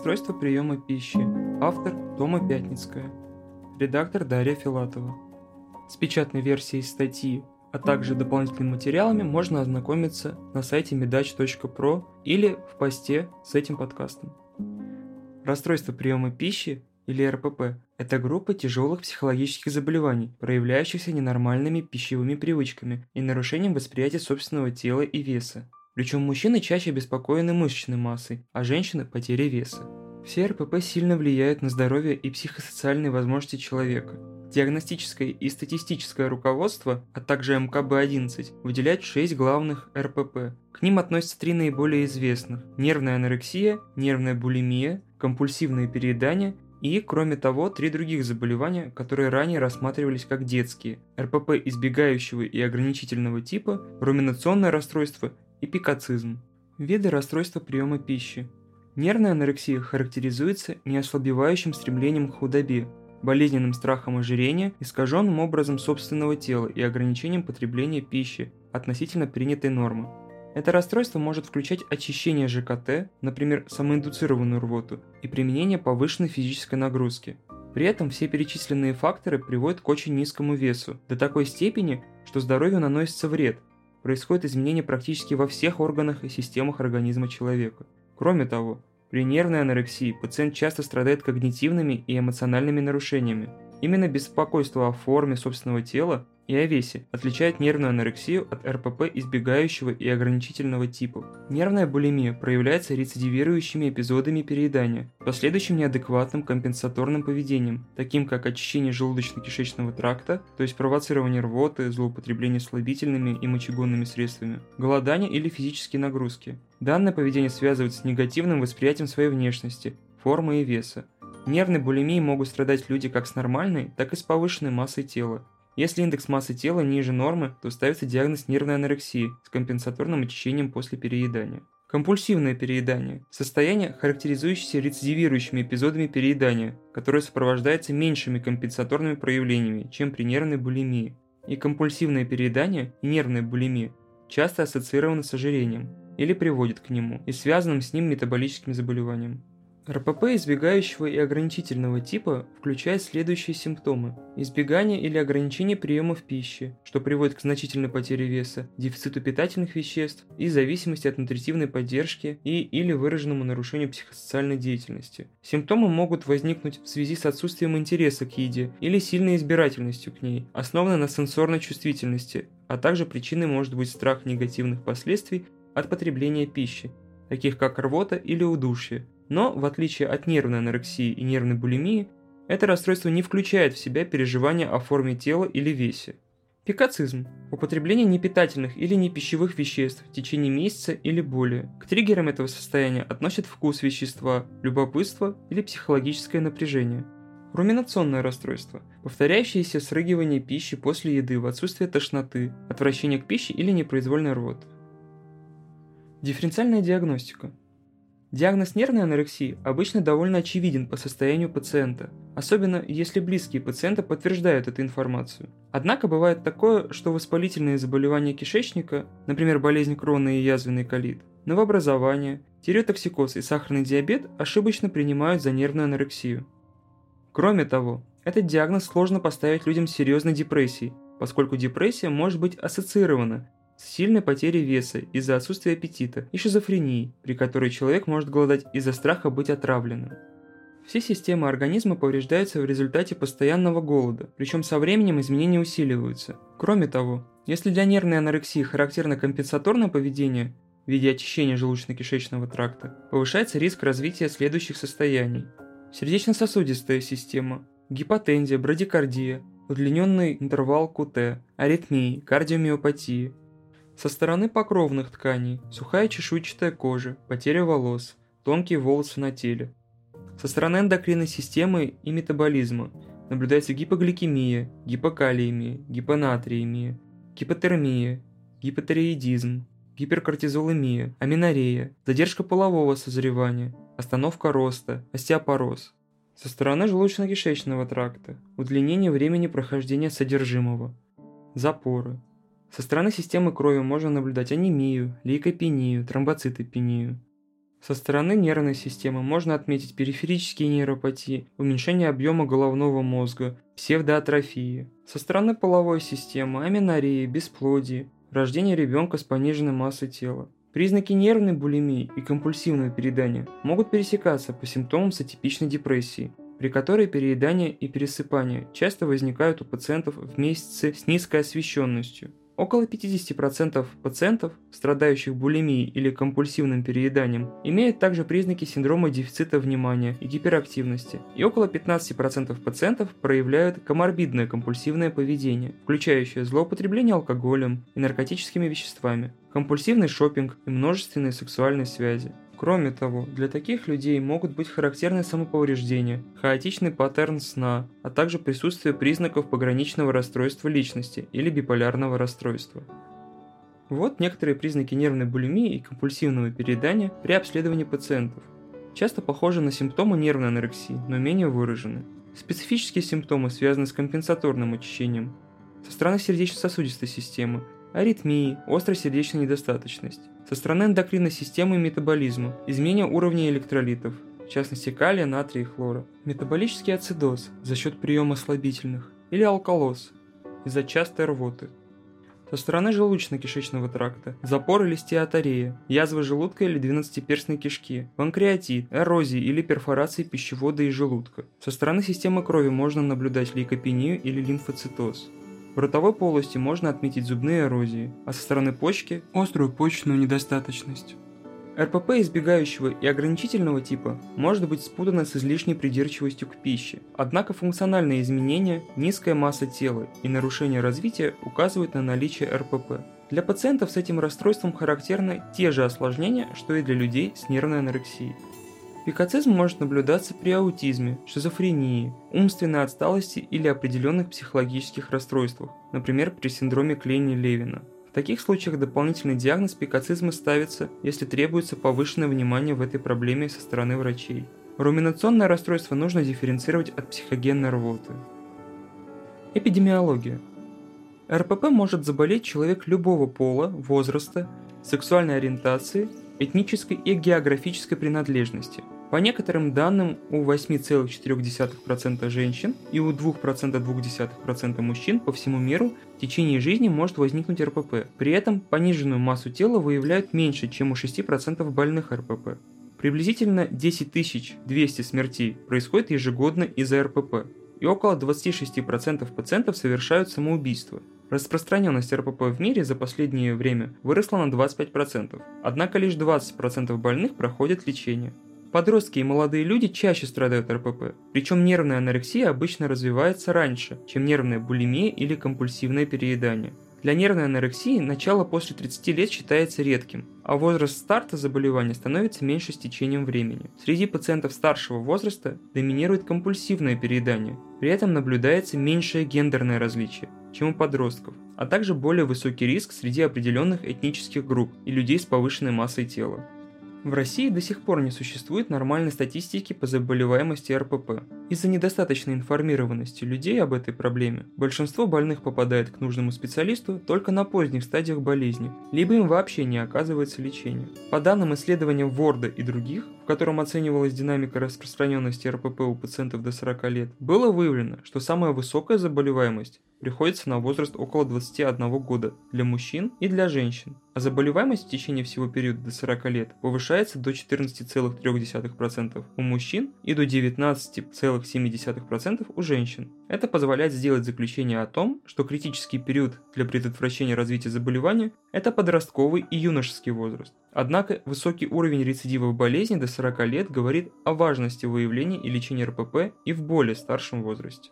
Расстройство приема пищи. Автор Тома Пятницкая. Редактор Дарья Филатова. С печатной версией статьи, а также дополнительными материалами можно ознакомиться на сайте medach.pro или в посте с этим подкастом. Расстройство приема пищи или РПП – это группа тяжелых психологических заболеваний, проявляющихся ненормальными пищевыми привычками и нарушением восприятия собственного тела и веса. Причем мужчины чаще обеспокоены мышечной массой, а женщины – потерей веса. Все РПП сильно влияют на здоровье и психосоциальные возможности человека. Диагностическое и статистическое руководство, а также МКБ-11 выделяют 6 главных РПП. К ним относятся три наиболее известных – нервная анорексия, нервная булимия, компульсивное переедание и, кроме того, три других заболевания, которые ранее рассматривались как детские – РПП избегающего и ограничительного типа, руминационное расстройство и пикацизм. Виды расстройства приема пищи. Нервная анорексия характеризуется неослабевающим стремлением к худобе, болезненным страхом ожирения, искаженным образом собственного тела и ограничением потребления пищи относительно принятой нормы. Это расстройство может включать очищение ЖКТ, например, самоиндуцированную рвоту, и применение повышенной физической нагрузки. При этом все перечисленные факторы приводят к очень низкому весу, до такой степени, что здоровью наносится вред, происходят изменения практически во всех органах и системах организма человека. Кроме того, при нервной анорексии пациент часто страдает когнитивными и эмоциональными нарушениями. Именно беспокойство о форме собственного тела и о весе отличает нервную анорексию от РПП избегающего и ограничительного типа. Нервная булимия проявляется рецидивирующими эпизодами переедания, последующим неадекватным компенсаторным поведением, таким как очищение желудочно-кишечного тракта, то есть провоцирование рвоты, злоупотребление слабительными и мочегонными средствами, голодание или физические нагрузки. Данное поведение связывается с негативным восприятием своей внешности, формы и веса. Нервной булимией могут страдать люди как с нормальной, так и с повышенной массой тела, если индекс массы тела ниже нормы, то ставится диагноз нервной анорексии с компенсаторным очищением после переедания. Компульсивное переедание – состояние, характеризующееся рецидивирующими эпизодами переедания, которое сопровождается меньшими компенсаторными проявлениями, чем при нервной булимии. И компульсивное переедание и нервная булимия часто ассоциированы с ожирением или приводят к нему и связанным с ним метаболическим заболеванием. РПП избегающего и ограничительного типа включает следующие симптомы. Избегание или ограничение приемов пищи, что приводит к значительной потере веса, дефициту питательных веществ и зависимости от нутритивной поддержки и или выраженному нарушению психосоциальной деятельности. Симптомы могут возникнуть в связи с отсутствием интереса к еде или сильной избирательностью к ней, основанной на сенсорной чувствительности, а также причиной может быть страх негативных последствий от потребления пищи, таких как рвота или удушье, но, в отличие от нервной анорексии и нервной булимии, это расстройство не включает в себя переживания о форме тела или весе. Пикацизм – употребление непитательных или непищевых веществ в течение месяца или более. К триггерам этого состояния относят вкус вещества, любопытство или психологическое напряжение. Руминационное расстройство – повторяющееся срыгивание пищи после еды в отсутствие тошноты, отвращение к пище или непроизвольной рвоты. Дифференциальная диагностика – Диагноз нервной анорексии обычно довольно очевиден по состоянию пациента, особенно если близкие пациента подтверждают эту информацию. Однако бывает такое, что воспалительные заболевания кишечника, например, болезнь Крона и язвенный колит, новообразование, тиреотоксикоз и сахарный диабет ошибочно принимают за нервную анорексию. Кроме того, этот диагноз сложно поставить людям с серьезной депрессией, поскольку депрессия может быть ассоциирована с сильной потерей веса из-за отсутствия аппетита и шизофрении, при которой человек может голодать из-за страха быть отравленным. Все системы организма повреждаются в результате постоянного голода, причем со временем изменения усиливаются. Кроме того, если для нервной анорексии характерно компенсаторное поведение в виде очищения желудочно-кишечного тракта, повышается риск развития следующих состояний. Сердечно-сосудистая система, гипотензия, брадикардия, удлиненный интервал КУТ, аритмии, кардиомиопатии, со стороны покровных тканей – сухая чешуйчатая кожа, потеря волос, тонкие волосы на теле. Со стороны эндокринной системы и метаболизма наблюдается гипогликемия, гипокалиемия, гипонатриемия, гипотермия, гипотереидизм, гиперкортизолемия, аминорея, задержка полового созревания, остановка роста, остеопороз. Со стороны желудочно-кишечного тракта – удлинение времени прохождения содержимого, запоры, со стороны системы крови можно наблюдать анемию, лейкопению, тромбоцитопению. Со стороны нервной системы можно отметить периферические нейропатии, уменьшение объема головного мозга, псевдоатрофии. Со стороны половой системы – аминореи, бесплодие, рождение ребенка с пониженной массой тела. Признаки нервной булимии и компульсивного переедания могут пересекаться по симптомам с атипичной депрессией, при которой переедание и пересыпание часто возникают у пациентов в месяцы с низкой освещенностью. Около 50% пациентов, страдающих булимией или компульсивным перееданием, имеют также признаки синдрома дефицита внимания и гиперактивности, и около 15% пациентов проявляют коморбидное компульсивное поведение, включающее злоупотребление алкоголем и наркотическими веществами, компульсивный шопинг и множественные сексуальные связи. Кроме того, для таких людей могут быть характерны самоповреждения, хаотичный паттерн сна, а также присутствие признаков пограничного расстройства личности или биполярного расстройства. Вот некоторые признаки нервной булимии и компульсивного переедания при обследовании пациентов. Часто похожи на симптомы нервной анорексии, но менее выражены. Специфические симптомы связаны с компенсаторным очищением. Со стороны сердечно-сосудистой системы аритмии, острая сердечная недостаточность. Со стороны эндокринной системы и метаболизма, изменение уровня электролитов, в частности калия, натрия и хлора. Метаболический ацидоз за счет приема слабительных или алкалоз из-за частой рвоты. Со стороны желудочно-кишечного тракта, запор или стеаторея, язва желудка или двенадцатиперстной кишки, панкреатит, эрозии или перфорации пищевода и желудка. Со стороны системы крови можно наблюдать лейкопению или лимфоцитоз. В ротовой полости можно отметить зубные эрозии, а со стороны почки – острую почечную недостаточность. РПП избегающего и ограничительного типа может быть спутано с излишней придирчивостью к пище, однако функциональные изменения, низкая масса тела и нарушение развития указывают на наличие РПП. Для пациентов с этим расстройством характерны те же осложнения, что и для людей с нервной анорексией. Пикацизм может наблюдаться при аутизме, шизофрении, умственной отсталости или определенных психологических расстройствах, например, при синдроме Клейни-Левина. В таких случаях дополнительный диагноз пикацизма ставится, если требуется повышенное внимание в этой проблеме со стороны врачей. Руминационное расстройство нужно дифференцировать от психогенной рвоты. Эпидемиология. РПП может заболеть человек любого пола, возраста, сексуальной ориентации этнической и географической принадлежности. По некоторым данным, у 8,4% женщин и у 2,2% мужчин по всему миру в течение жизни может возникнуть РПП. При этом пониженную массу тела выявляют меньше, чем у 6% больных РПП. Приблизительно 10 200 смертей происходит ежегодно из-за РПП, и около 26% пациентов совершают самоубийство. Распространенность РПП в мире за последнее время выросла на 25%, однако лишь 20% больных проходят лечение. Подростки и молодые люди чаще страдают РПП, причем нервная анорексия обычно развивается раньше, чем нервная булимия или компульсивное переедание. Для нервной анорексии начало после 30 лет считается редким, а возраст старта заболевания становится меньше с течением времени. Среди пациентов старшего возраста доминирует компульсивное переедание, при этом наблюдается меньшее гендерное различие, чем у подростков, а также более высокий риск среди определенных этнических групп и людей с повышенной массой тела. В России до сих пор не существует нормальной статистики по заболеваемости РПП. Из-за недостаточной информированности людей об этой проблеме, большинство больных попадает к нужному специалисту только на поздних стадиях болезни, либо им вообще не оказывается лечение. По данным исследования Ворда и других, в котором оценивалась динамика распространенности РПП у пациентов до 40 лет, было выявлено, что самая высокая заболеваемость приходится на возраст около 21 года для мужчин и для женщин, а заболеваемость в течение всего периода до 40 лет повышается до 14,3% у мужчин и до 19,7% у женщин. Это позволяет сделать заключение о том, что критический период для предотвращения развития заболевания – это подростковый и юношеский возраст. Однако высокий уровень рецидивов болезни до 40 лет говорит о важности выявления и лечения РПП и в более старшем возрасте.